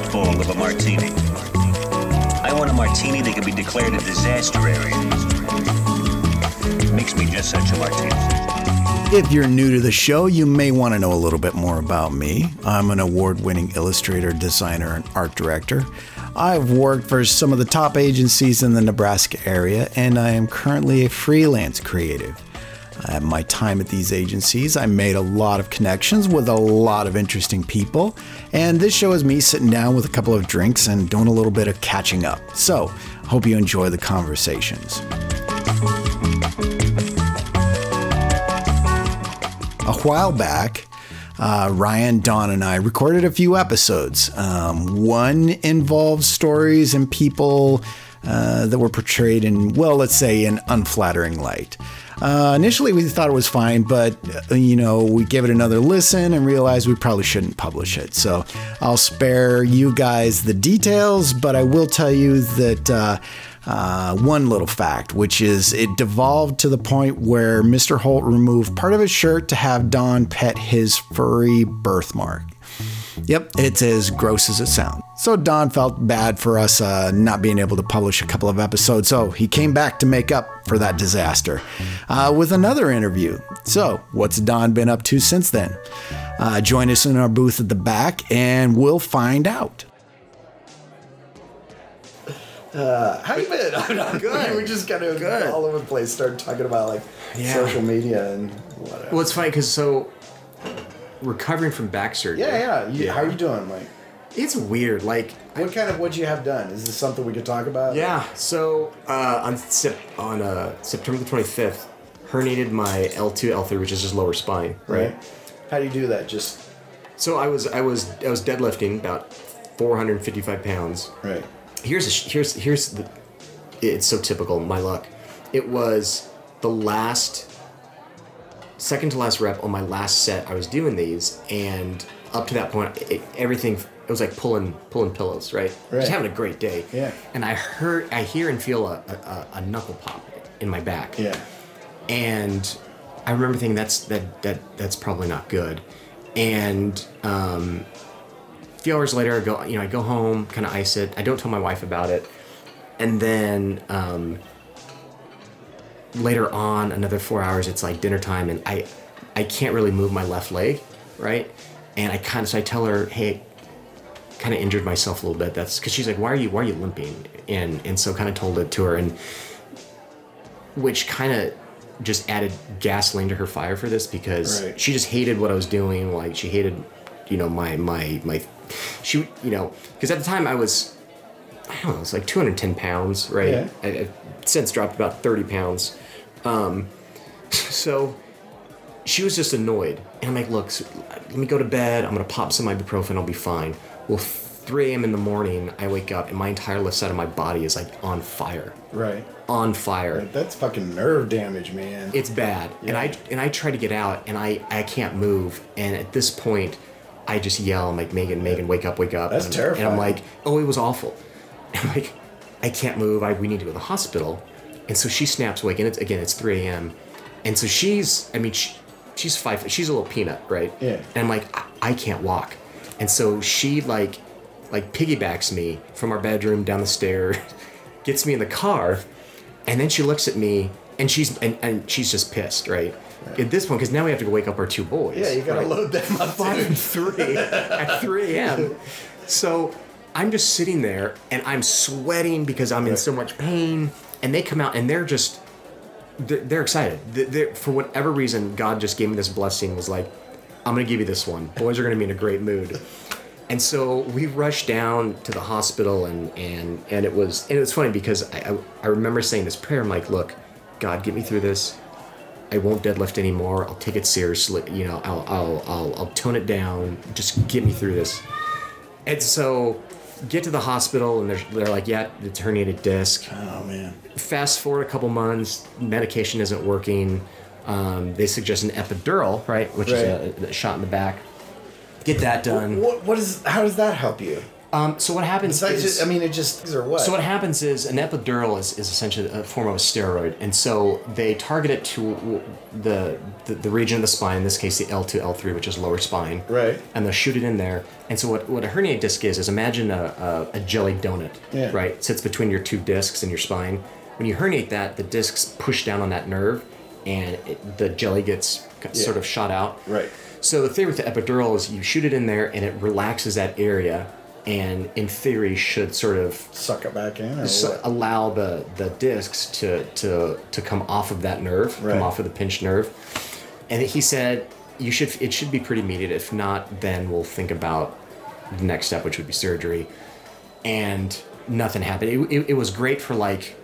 Dust of a martini. I want a martini that can be declared a disaster area. Makes me just such a martini. If you're new to the show, you may want to know a little bit more about me. I'm an award winning illustrator, designer, and art director. I've worked for some of the top agencies in the Nebraska area, and I am currently a freelance creative. At my time at these agencies, I made a lot of connections with a lot of interesting people, and this show is me sitting down with a couple of drinks and doing a little bit of catching up. So, hope you enjoy the conversations. a while back, uh, Ryan, Don, and I recorded a few episodes. Um, one involved stories and people uh, that were portrayed in, well, let's say, an unflattering light. Uh, initially, we thought it was fine, but uh, you know, we gave it another listen and realized we probably shouldn't publish it. So I'll spare you guys the details, but I will tell you that. Uh, uh, one little fact, which is it devolved to the point where Mr. Holt removed part of his shirt to have Don pet his furry birthmark. Yep, it's as gross as it sounds. So Don felt bad for us uh, not being able to publish a couple of episodes, so he came back to make up for that disaster uh, with another interview. So, what's Don been up to since then? Uh, join us in our booth at the back, and we'll find out. Uh, how you been? I'm not good. we just kind of Good. all over the place. Started talking about like Yeah. social media and whatever. Well, it's funny because so recovering from back surgery. yeah, yeah. You, How are you doing, Mike? It's weird. Like, What kind of what'd you have done? Is this something we could talk about? yeah. So uh, on sep- on uh, September the twenty fifth, herniated my L two L three, which is just lower spine. Right. Right. How do you do that? Just So I was I was I was deadlifting about four hundred fifty five pounds. right. Here's a here's here's the. It's so typical. My luck. It was the last. Second to last rep on my last set. I was doing these, and up to that point, it, everything it was like pulling pulling pillows, right? Right. Just having a great day. Yeah. And I heard, I hear and feel a, a, a knuckle pop in my back. Yeah. And I remember thinking that's that that that's probably not good. And um, a few hours later, I go you know I go home, kind of ice it. I don't tell my wife about it, and then um, later on, another four hours, it's like dinner time, and I I can't really move my left leg, right? And I kind of so I tell her, hey, kind of injured myself a little bit. That's because she's like, why are you why are you limping? And and so kind of told it to her, and which kind of just added gasoline to her fire for this because Right. she just hated what I was doing. Like she hated, you know, my my my, she you know because at the time I was. I don't know, it's like 210 pounds, right? Yeah. I, since dropped about 30 pounds. Um, so she was just annoyed. And I'm like, look, so let me go to bed. I'm going to pop some ibuprofen. I'll be fine. Well, 3 a.m. in the morning, I wake up and my entire left side of my body is like on fire. Right. On fire. That's fucking nerve damage, man. It's bad. And I and I try to get out and I, I can't move. And at this point, I just yell, I'm like, Megan, Megan, wake up, wake up. That's and, terrifying. And I'm like, oh, it was awful. And I'm like, I can't move. I, we need to go to the hospital. And so she snaps awake. And it's, again, it's 3 a.m. And so she's, I mean, she, she's five, she's a little peanut, right? Yeah. And I'm like, I, I can't walk. And so she like, like piggybacks me from our bedroom down the stairs, gets me in the car, and then she looks at me and she's and, and she's just pissed, right? At this point, because now we have to go wake up our two boys. yeah, you gotta right? load them up. five and three at 3 a.m. So I'm just sitting there and I'm sweating because I'm in so much pain. And they come out and they're just, they're, they're excited. They're, for whatever reason, God just gave me this blessing, was like, I'm going to give you this one. Boys are going to be in a great mood. And so we rushed down to the hospital and, and, and it was, and it was funny because I, I, I remember saying this prayer. I'm like, look, God, get me through this I won't deadlift anymore. I'll take it seriously. You know, I'll I'll I'll, I'll tone it down. Just get me through this. And so, get to the hospital, and they're, they're like, yeah, it's herniated disc. Oh man. Fast forward a couple months, medication isn't working. Um, they suggest an epidural, right, which Right. is a, a shot in the back. Get that done. What what is how does that help you? Um, so what happens is, just, I mean, it just these are what? so what happens is an epidural is, is essentially a form of a steroid, and so they target it to the, the the region of the spine. In this case, the L two L three, which is lower spine. Right. And they'll shoot it in there. And so what, what a herniated disc is is imagine a, a, a jelly donut. Yeah. Right. It sits between your two discs in your spine. When you herniate that, the discs push down on that nerve, and it, the jelly gets sort of shot out. Right. So the theory with the epidural is you shoot it in there, and it relaxes that area, and in theory should sort of suck it back in or what? allow the the discs to to to come off of that nerve, Right. come off of the pinched nerve. And he said you should it should be pretty immediate. If not, then we'll think about the next step, which would be surgery. And nothing happened. It, it, it was great for like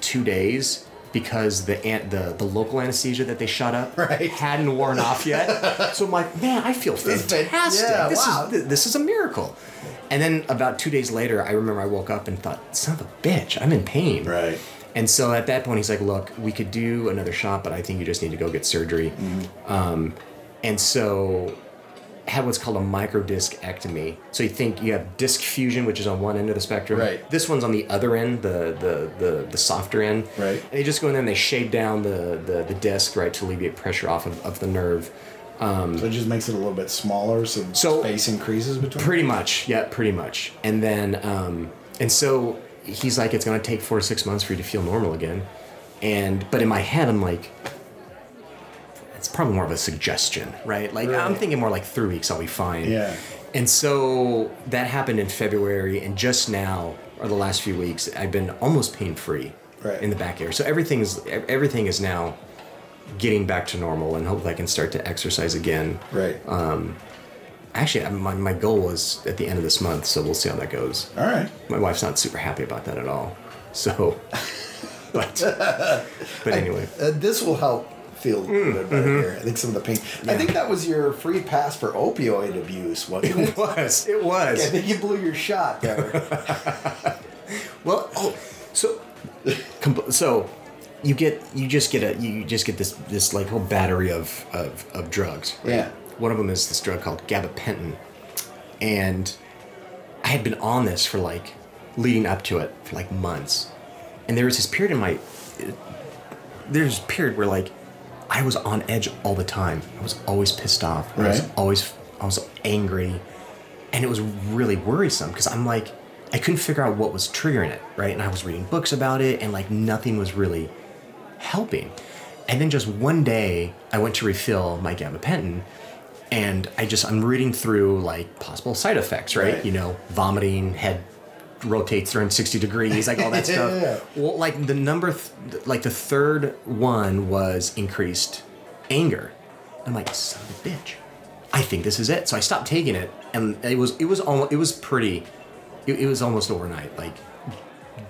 two days because the an- the the local anesthesia that they shot up Right. hadn't worn off yet. so I'm like, man, I feel fantastic. yeah, this wow. is this is a miracle. And then about two days later, I remember I woke up and thought, son of a bitch, I'm in pain. Right. And so at that point, he's like, look, we could do another shot, but I think you just need to go get surgery. Mm-hmm. Um, and so had what's called a microdiscectomy. So you think you have disc fusion, which is on one end of the spectrum. Right. This one's on the other end, the the the, the softer end. Right. And they just go in there and they shave down the, the, the disc, right, to alleviate pressure off of, of the nerve. So it just makes it a little bit smaller, so, So- space increases between. Pretty much, yeah, pretty much. And then, um, and so he's like, it's gonna take four to six months for you to feel normal again. And but in my head, I'm like, it's probably more of a suggestion, right? Like I'm thinking more like three weeks, I'll be fine. Yeah. And so that happened in February, and just now, or the last few weeks, I've been almost pain free Right. in the back area. So everything's everything is now getting back to normal, and hopefully I can start to exercise again. Right. Um, Actually, my, my goal was at the end of this month, so we'll see how that goes. All right. My wife's not super happy about that at all. So, but but anyway, Uh, this will help feel a little bit better here. I think some of the pain. I think that was your free pass for opioid abuse, wasn't it? it was it was. I think you blew your shot there. Well, oh, so compl- so you get you just get a you just get this this like whole battery of of, of drugs. right? Yeah. One of them is this drug called gabapentin, and I had been on this for like leading up to it for like months, and there was this period in my there's this period where like I was on edge all the time. I was always pissed off. I was Right. always I was angry, and it was really worrisome because I'm like I couldn't figure out what was triggering it, right? And I was reading books about it, and like nothing was really helping. And then just one day, I went to refill my gabapentin, and I just I'm reading through like possible side effects, right? Right. You know, vomiting, head rotates 360 degrees, like all that stuff. Yeah. Well, like the number, th- like the third one was increased anger. I'm like, son of a bitch. I think this is it. So I stopped taking it, and it was it was almost it was pretty, it, it was almost overnight. Like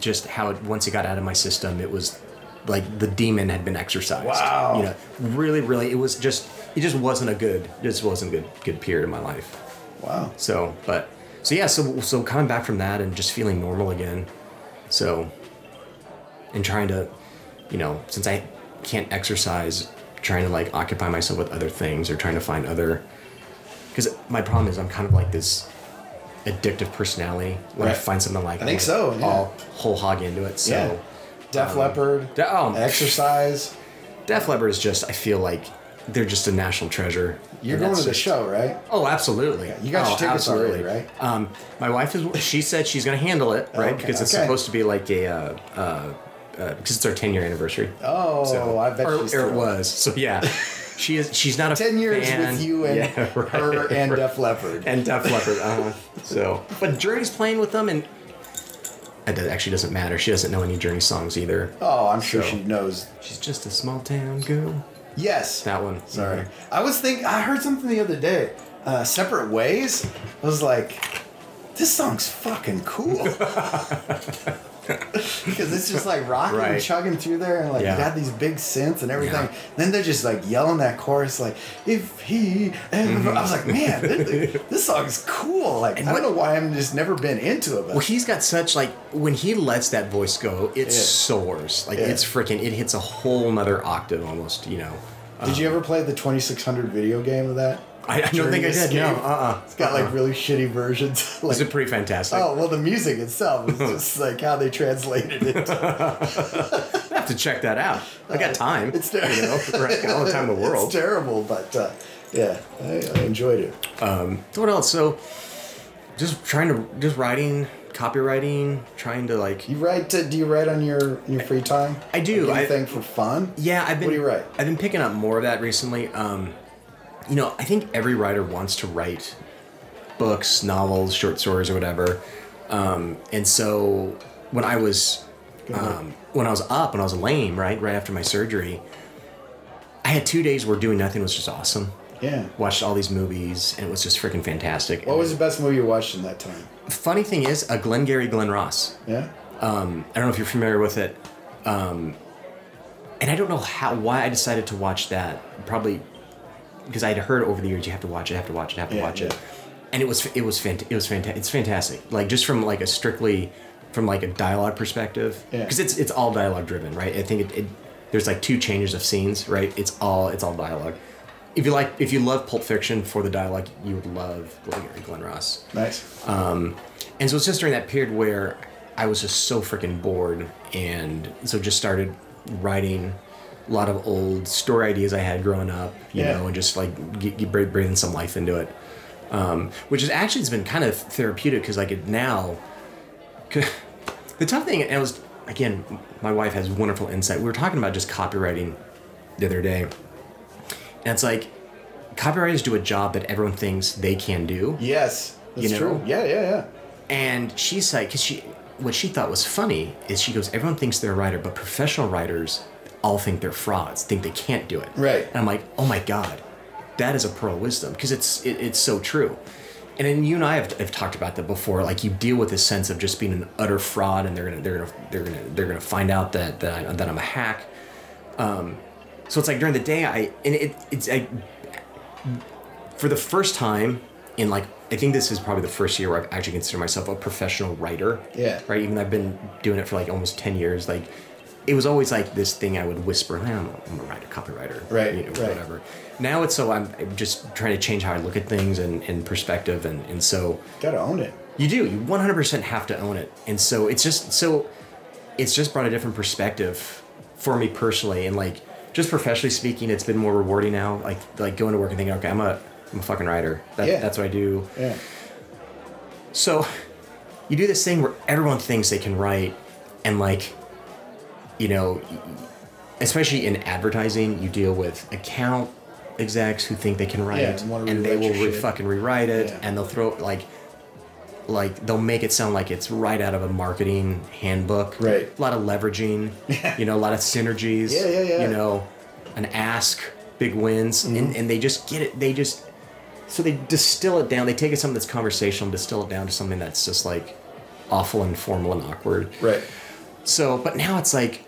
just how it once it got out of my system, it was like the demon had been exorcised. Wow. You know, really, really, it was just it just wasn't a good just wasn't a good good period in my life. wow. So, but so yeah, so so coming back from that and just feeling normal again. So, and trying to, you know, since I can't exercise, trying to like occupy myself with other things or trying to find other. Because my problem is I'm kind of like this addictive personality. When I find something like I think so, yeah. I'll whole hog into it. So. Yeah. Def Leppard, De- oh, exercise. Def Leppard is just, I feel like they're just a national treasure. You're going to the show, right? Oh, absolutely. you got oh, your tickets already, right? Um, my wife is. She said she's going to handle it, right? Okay, because it's okay. supposed to be like a. Uh, uh, uh, because it's our 10 year anniversary. Oh, So- I bet or, she's or it was. So yeah, she is. She's not a 10 years fan. with you and Yeah, right, her and right. Def Leppard. and Def Leppard. Uh-huh. So, but Journey's playing with them, and it actually doesn't matter. She doesn't know any Journey songs either. oh, I'm sure So- she knows. She's just a small town girl. Yes. That one. Sorry. I was thinking, I heard something the other day. Uh, Separate Ways. I was like, this song's fucking cool. because it's just like rocking and chugging through there, and like Yeah. you got these big synths and everything. Yeah. Then they're just like yelling that chorus, like "If he," ever... Mm-hmm. I was like, man, this, this song is cool. Like I don't what- know why I'm just never been into it, but Well, he's got such like when he lets that voice go, it Yeah. soars. Like it's freaking. It hits a whole nother octave almost. You know. did you um, ever play the 2600 video game of that? I, I don't think I did. No. Escape? Uh. uh It's got like really shitty versions. like, Is it pretty fantastic? oh well, the music itself is just like how they translated it. I have to check that out. I got time. It's ter- you know, right? All the time in the world. It's terrible, but uh, yeah, I, I enjoyed it. what else? So, just trying to just writing, copywriting, trying to like. You write? Uh, do you write on your your free time? I do, Like I- anything for fun? Yeah, I've been. What do you write? I've been picking up more of that recently. Um, you know, I think every writer wants to write books, novels, short stories, or whatever. Um, and so when I was um, when I was up, when I was lame, right, right after my surgery, I had two days where doing nothing was just awesome. Yeah. Watched all these movies, and it was just freaking fantastic. What was the best movie you watched in that time? funny thing is, uh, Glengarry Glen Ross. Yeah. Um, I don't know if you're familiar with it. Um, and I don't know how why I decided to watch that. Probably because I'd heard over the years you have to watch it, have to watch it, have to Yeah, watch it. And it was it was fant- it was fantastic. It's fantastic. Like just from like a strictly from like a dialogue perspective, Yeah. because it's it's all dialogue driven, right? I think it, it there's like two changes of scenes, right? It's all it's all dialogue. If you like, if you love Pulp Fiction for the dialogue, you would love Glenn, Glen Ross. Nice. Um, and so it's just during that period where I was just so freaking bored, and so just started writing a lot of old story ideas I had growing up, you Yeah. know, and just like get, get breath- breathing some life into it. Um, which is actually it's been kind of therapeutic because I could now. the tough thing, and it was again, my wife has wonderful insight. We were talking about just copywriting the other day, and it's like copywriters do a job that everyone thinks they can do. yes. That's You know? true. Yeah, yeah, yeah. And she's like, because she, what she thought was funny is she goes, everyone thinks they're a writer, but professional writers all think they're frauds, think they can't do it. Right. And I'm like, oh my god, that is a pearl of wisdom because it's it, it's so true. And then you and I have, have talked about that before. Like you deal with this sense of just being an utter fraud, and they're gonna they're gonna they're gonna they're gonna find out that that, I, that I'm a hack. Um, so it's like during the day, I and it it's I, for the first time in like I think this is probably the first year where I've actually considered myself a professional writer. Yeah. Right. Even though I've been doing it for like almost ten years, like it was always like this thing I would whisper, "Hey, I'm, a, I'm a writer, copywriter, Right, You know, right. whatever. Now it's so I'm, I'm just trying to change how I look at things and, and perspective, and and so Gotta own it. you do. You 100% have to own it. And so it's just so it's just brought a different perspective for me personally and like just professionally speaking, it's been more rewarding now. Like like going to work and thinking, okay, I'm a I'm a fucking writer. That, Yeah. That's what I do. Yeah. So you do this thing where everyone thinks they can write and like you know especially in advertising you deal with account execs who think they can write Yeah, and and they will re- fucking rewrite it Yeah. and they'll throw like like they'll make it sound like it's right out of a marketing handbook Right. a lot of leveraging you know a lot of synergies Yeah, yeah, yeah. you know an ask big wins Mm-hmm. and, and they just get it they just so they distill it down they take it something that's conversational and distill it down to something that's just like awful and formal and awkward Right. so but now it's like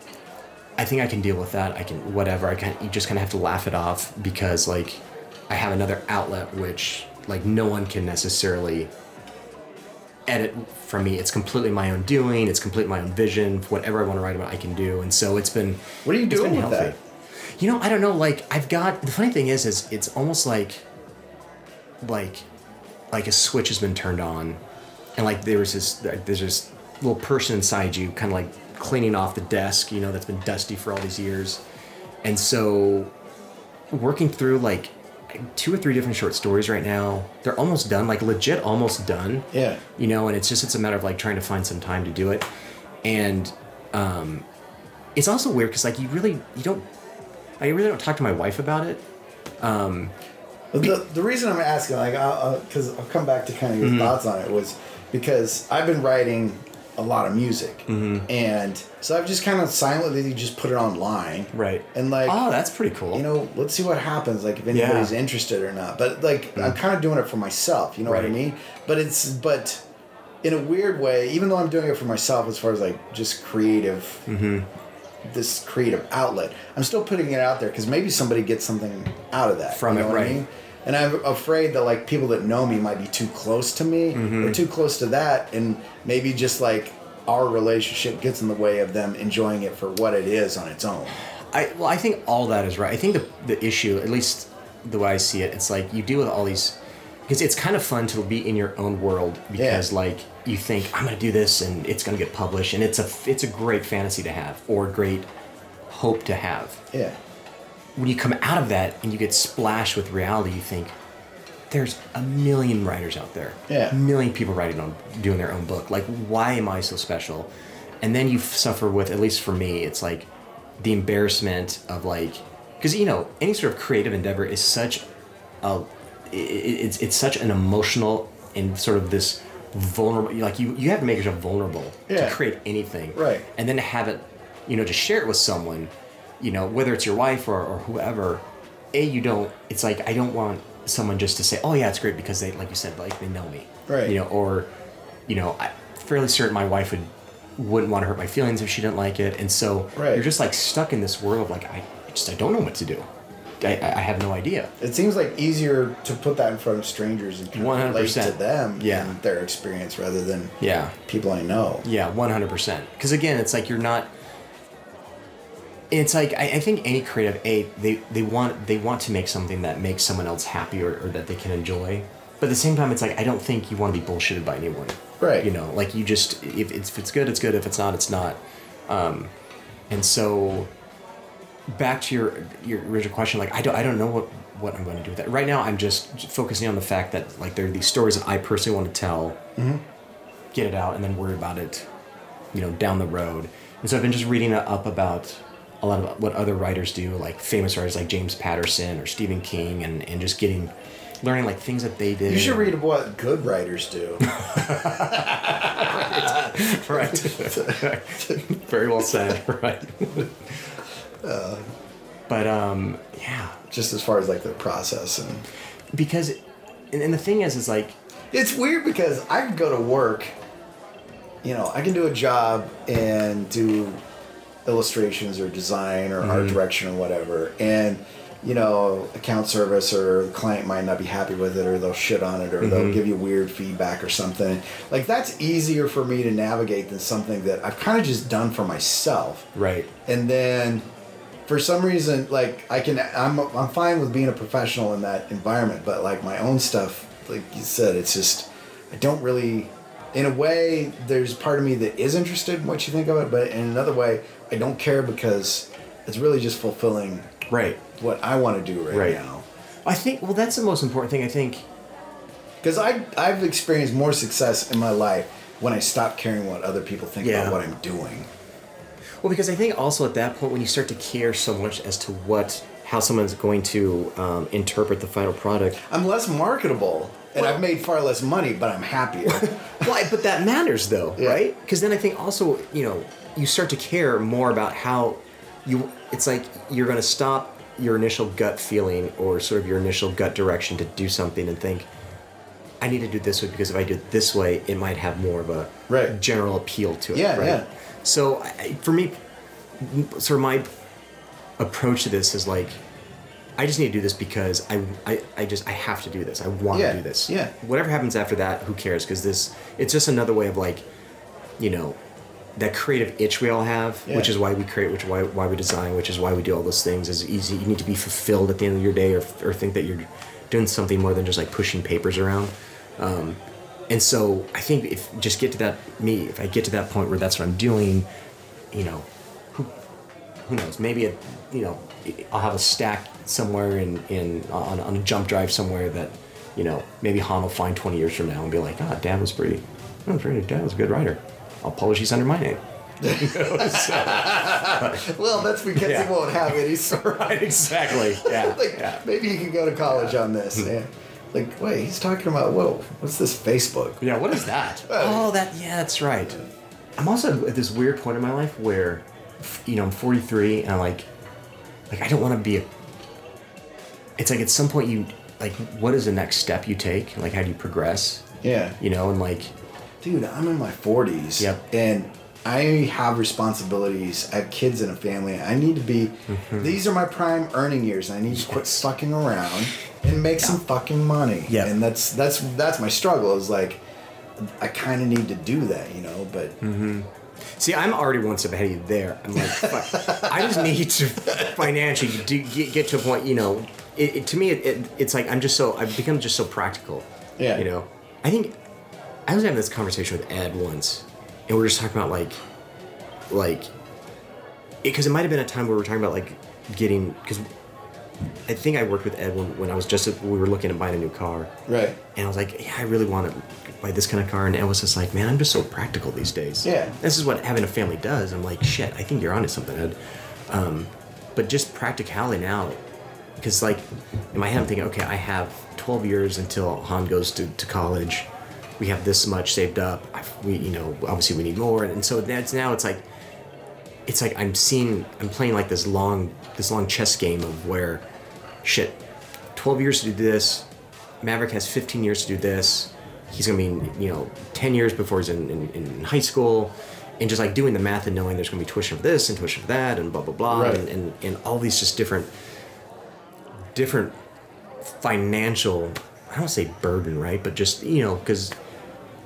i think i can deal with that. I can whatever. I can you just kind of have to laugh it off because like i have another outlet which like no one can necessarily edit from me. It's completely my own doing. It's completely my own vision. Whatever i want to write about i can do. And so it's been What are you doing with that? you know i don't know like i've got the funny thing is is it's almost like like like a switch has been turned on. And like there was this there's this little person inside you kind of like cleaning off the desk you know that's been dusty for all these years and so working through like two or three different short stories right now they're almost done like legit almost done Yeah. you know and it's just it's a matter of like trying to find some time to do it and um it's also weird because like you really you don't i really don't talk to my wife about it The, the reason I'm asking, like, because I'll come back to kind of Mm-hmm. your thoughts on it, was because I've been writing a lot of music, Mm-hmm. and so I've just kind of silently just put it online, right And like, oh that's pretty cool you know, let's see what happens, like if anybody's Yeah. interested or not. But like, I'm kind of doing it for myself, you know what I mean? But it's but in a weird way, even though I'm doing it for myself as far as like just creative, Mm-hmm. this creative outlet, I'm still putting it out there because maybe somebody gets something out of that From you it, know what I right. mean? And I'm afraid that like people that know me might be too close to me Mm-hmm. or too close to that, and maybe just like our relationship gets in the way of them enjoying it for what it is on its own. I well, I think all that is right. I think the the issue, at least the way I see it, it's like you deal with all these because it's kind of fun to be in your own world because Yeah. like you think I'm gonna do this and it's gonna get published and it's a it's a great fantasy to have or great hope to have. Yeah. When you come out of that and you get splashed with reality, you think there's a million writers out there. Yeah. A million people writing on doing their own book. Like, why am I so special? And then you suffer with, at least for me, it's like the embarrassment of like, because you know, any sort of creative endeavor is such a, i- i- it's it's such an emotional and sort of this vulnerable. Like you, you have to make yourself vulnerable Yeah. to create anything. Right. And then to have it, you know, to share it with someone, you know, whether it's your wife or, or whoever, a you don't. It's like I don't want someone just to say, "Oh yeah, it's great," because they, like you said, like they know me, Right. You know, or, you know, I'm fairly certain my wife would wouldn't want to hurt my feelings if she didn't like it, and so Right. you're just like stuck in this world of like I just I don't know what to do. I, I have no idea. It seems like easier to put that in front of strangers and kind of relate to them Yeah. and their experience rather than Yeah. people I know. Yeah, one hundred percent. Because again, it's like you're not. It's like I, I think any creative a they they want they want to make something that makes someone else happy or, or that they can enjoy, but at the same time, it's like I don't think you want to be bullshitted by anyone. Right. You know, like you just if it's, if it's good, it's good. If it's not, it's not. Um, and so, back to your your original question, like I don't I don't know what what I'm going to do with that. Right now, I'm just focusing on the fact that like there are these stories that I personally want to tell get it out and then worry about it, you know, down the road. And so I've been just reading up about a lot of what other writers do, like famous writers like James Patterson or Stephen King, and, and just getting, learning like things that they did. You should read what good writers do. right. Very well said. Right. but um, yeah, just as far as like the process and because, and, and the thing is, is like, it's weird because I can go to work, you know, I can do a job and do illustrations or design or art mm-hmm. direction or whatever, and you know, account service or the client might not be happy with it or they'll shit on it or they'll mm-hmm. give you weird feedback or something. Like that's easier for me to navigate than something that I've kind of just done for myself. right. and then for some reason like i can i'm i'm fine with being a professional in that environment but like my own stuff like you said it's just i don't really in a way there's part of me that is interested in what you think of it but in another way i don't care because it's really just fulfilling Right. what i want to do right, Right. now I think, well, that's the most important thing. I think, because I, i've experienced more success in my life when i stop caring what other people think Yeah. about what i'm doing Well, because I think also at that point when you start to care so much as to what how someone's going to um, interpret the final product, i'm less marketable and i've made far less money but i'm happier well, but that matters though, Yeah. right? Because then I think also you know you start to care more about how you. It's like you're going to stop your initial gut feeling or sort of your initial gut direction to do something and think. I need to do it this way because if I do it this way, it might have more of a Right. general appeal to it. Yeah, right? yeah. So I, for me, sort of my approach to this is like, I just need to do this because I, I, I just I have to do this. I want Yeah, to do this. yeah. Whatever happens after that, who cares? Because this, it's just another way of like, you know, that creative itch we all have, which is why we create, which is why why we design, which is why we do all those things. Is easy. You need to be fulfilled at the end of your day, or or think that you're doing something more than just like pushing papers around. Um, and so I think if just get to that me, if I get to that point where that's what I'm doing, you know, who knows? Maybe it, you know, I'll have a stack somewhere in in on, on a jump drive somewhere that, you know, maybe Han will find 20 years from now and be like, ah, Dad was pretty, oh, was pretty, Dad was a good writer. I'll publish these under my name. Well, that's because Yeah. he won't have any sort right, exactly. Yeah, like yeah. maybe he can go to college on this. Yeah. Like, wait, he's talking about whoa, what's this Facebook? Yeah, what is that? oh, that yeah, that's right. I'm also at this weird point in my life where, you know, I'm 43 and I'm like, like I don't want to be a. It's like at some point you like, what is the next step you take? Like, how do you progress? Yeah. You know, and like, dude, I'm in my 40s. Yep. And I have responsibilities. I have kids and a family. I need to be. Mm-hmm. These are my prime earning years. I need to quit sucking around and make some fucking money. Yeah. And that's that's that's my struggle. Is like, I kind of need to do that, you know. But mm-hmm. See, I'm already one step ahead of you there. I'm like, fuck. I just need to financially do, get, get to a point. You know, it, it, to me, it, it, it's like I'm just so I've become just so practical. Yeah. You know, I think I was having this conversation with Ed once, and we were just talking about like, like, because it, might have been a time where we were talking about like getting because. I think I worked with Ed when, when I was just we were looking at buying a new car. right. And I was like, yeah, I really want to buy this kind of car. And Ed was just like, man, I'm just so practical these days. Yeah. This is what having a family does. I'm like, shit, I think you're onto something, Ed. Um, but just practicality now, because like in my head, I'm thinking, okay, I have 12 years until Han goes to, to college. We have this much saved up. I, we, you know, obviously we need more. And so that's now it's like, it's like I'm seeing, I'm playing like this long, this long chess game of where, shit, 12 years to do this. Maverick has 15 years to do this. He's gonna be, you know, 10 years before he's in, in, in high school. And just like doing the math and knowing there's gonna be tuition for this and tuition for that and blah, blah, blah. Right. And, and, and all these just different, different financial, I don't say burden, right? But just, you know, because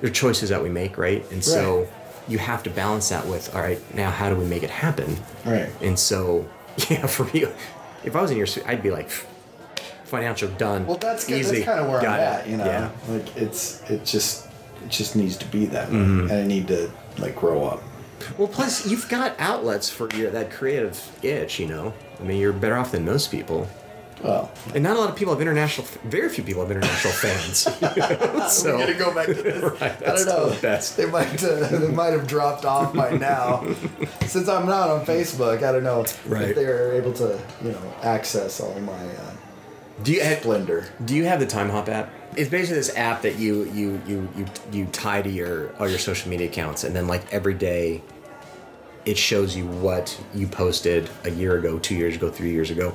they're choices that we make, right? And so Right. You have to balance that with, all right, now how do we make it happen? Right. And so, yeah, for me, if I was in your suit, I'd be like, financial done. Well, that's easy. that's kind of where Got I'm it. at. You know, Yeah. like it's it just it just needs to be that Mm-hmm. and I need to like grow up. Well, plus you've got outlets for your that creative itch. You know, I mean, you're better off than most people. Well, And not a lot of people have international. Very few people have international fans. so we're gonna go back to this. Right, I don't know. the best. They might uh, they might have dropped off by now, since I'm not on Facebook. I don't know Right. if they're able to you know access all my uh, do you have, splendor. do you have the Timehop app? It's basically this app that you you you you you tie to your all your social media accounts, and then like every day, it shows you what you posted a year ago, two years ago, three years ago,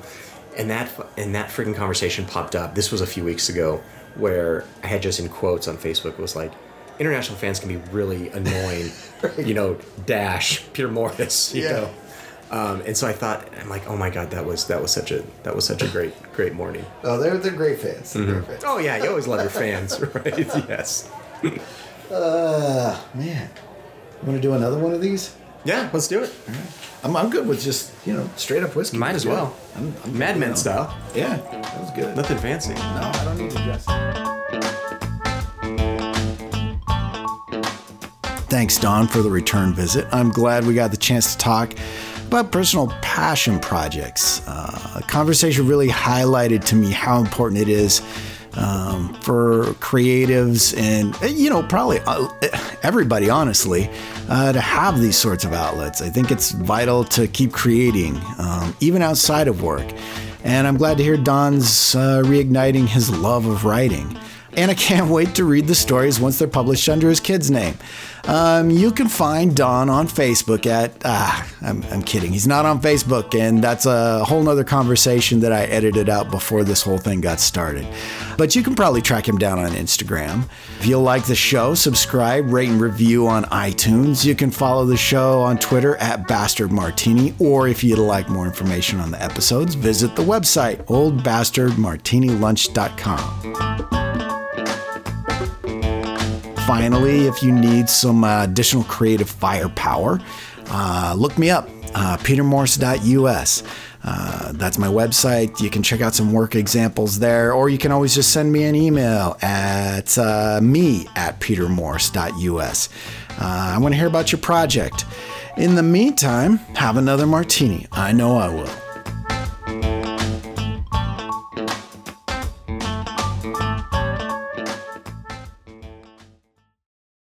and that and that freaking conversation popped up. This was a few weeks ago, where I had just in quotes on Facebook was like, international fans can be really annoying, you know. Dash Peter Morris, you Yeah. know. Um, and so I thought, I'm like, oh my god, that was that was such a that was such a great great morning. Oh, they're they're great fans. They're great fans. Oh yeah, you always love your fans, right? Yes. Uh, man, want to do another one of these? Yeah, let's do it. I'm, I'm good with just you know straight up whiskey. Might as well. I'm, I'm Mad Men style. Yeah, that was good. Nothing fancy. No, I don't need to dress. Thanks, Don, for the return visit. I'm glad we got the chance to talk about personal passion projects. Uh, a conversation really highlighted to me how important it is um, for creatives and, you know, probably uh, everybody, honestly, uh, to have these sorts of outlets. I think it's vital to keep creating, um, even outside of work. And I'm glad to hear Don's uh, reigniting his love of writing. And I can't wait to read the stories once they're published under his kid's name. Um, you can find Don on Facebook at, ah, I'm, I'm kidding. He's not on Facebook, and that's a whole nother conversation that I edited out before this whole thing got started. But you can probably track him down on Instagram. If you like the show, subscribe, rate, and review on iTunes. You can follow the show on Twitter at Bastard Martini, or if you'd like more information on the episodes, visit the website oldbastardmartinilunch.com. Finally, if you need some uh, additional creative firepower, uh, look me up, uh, petermorris.us. Uh, that's my website. You can check out some work examples there, or you can always just send me an email at uh, me at petermorris.us. Uh, I want to hear about your project. In the meantime, have another martini. I know I will.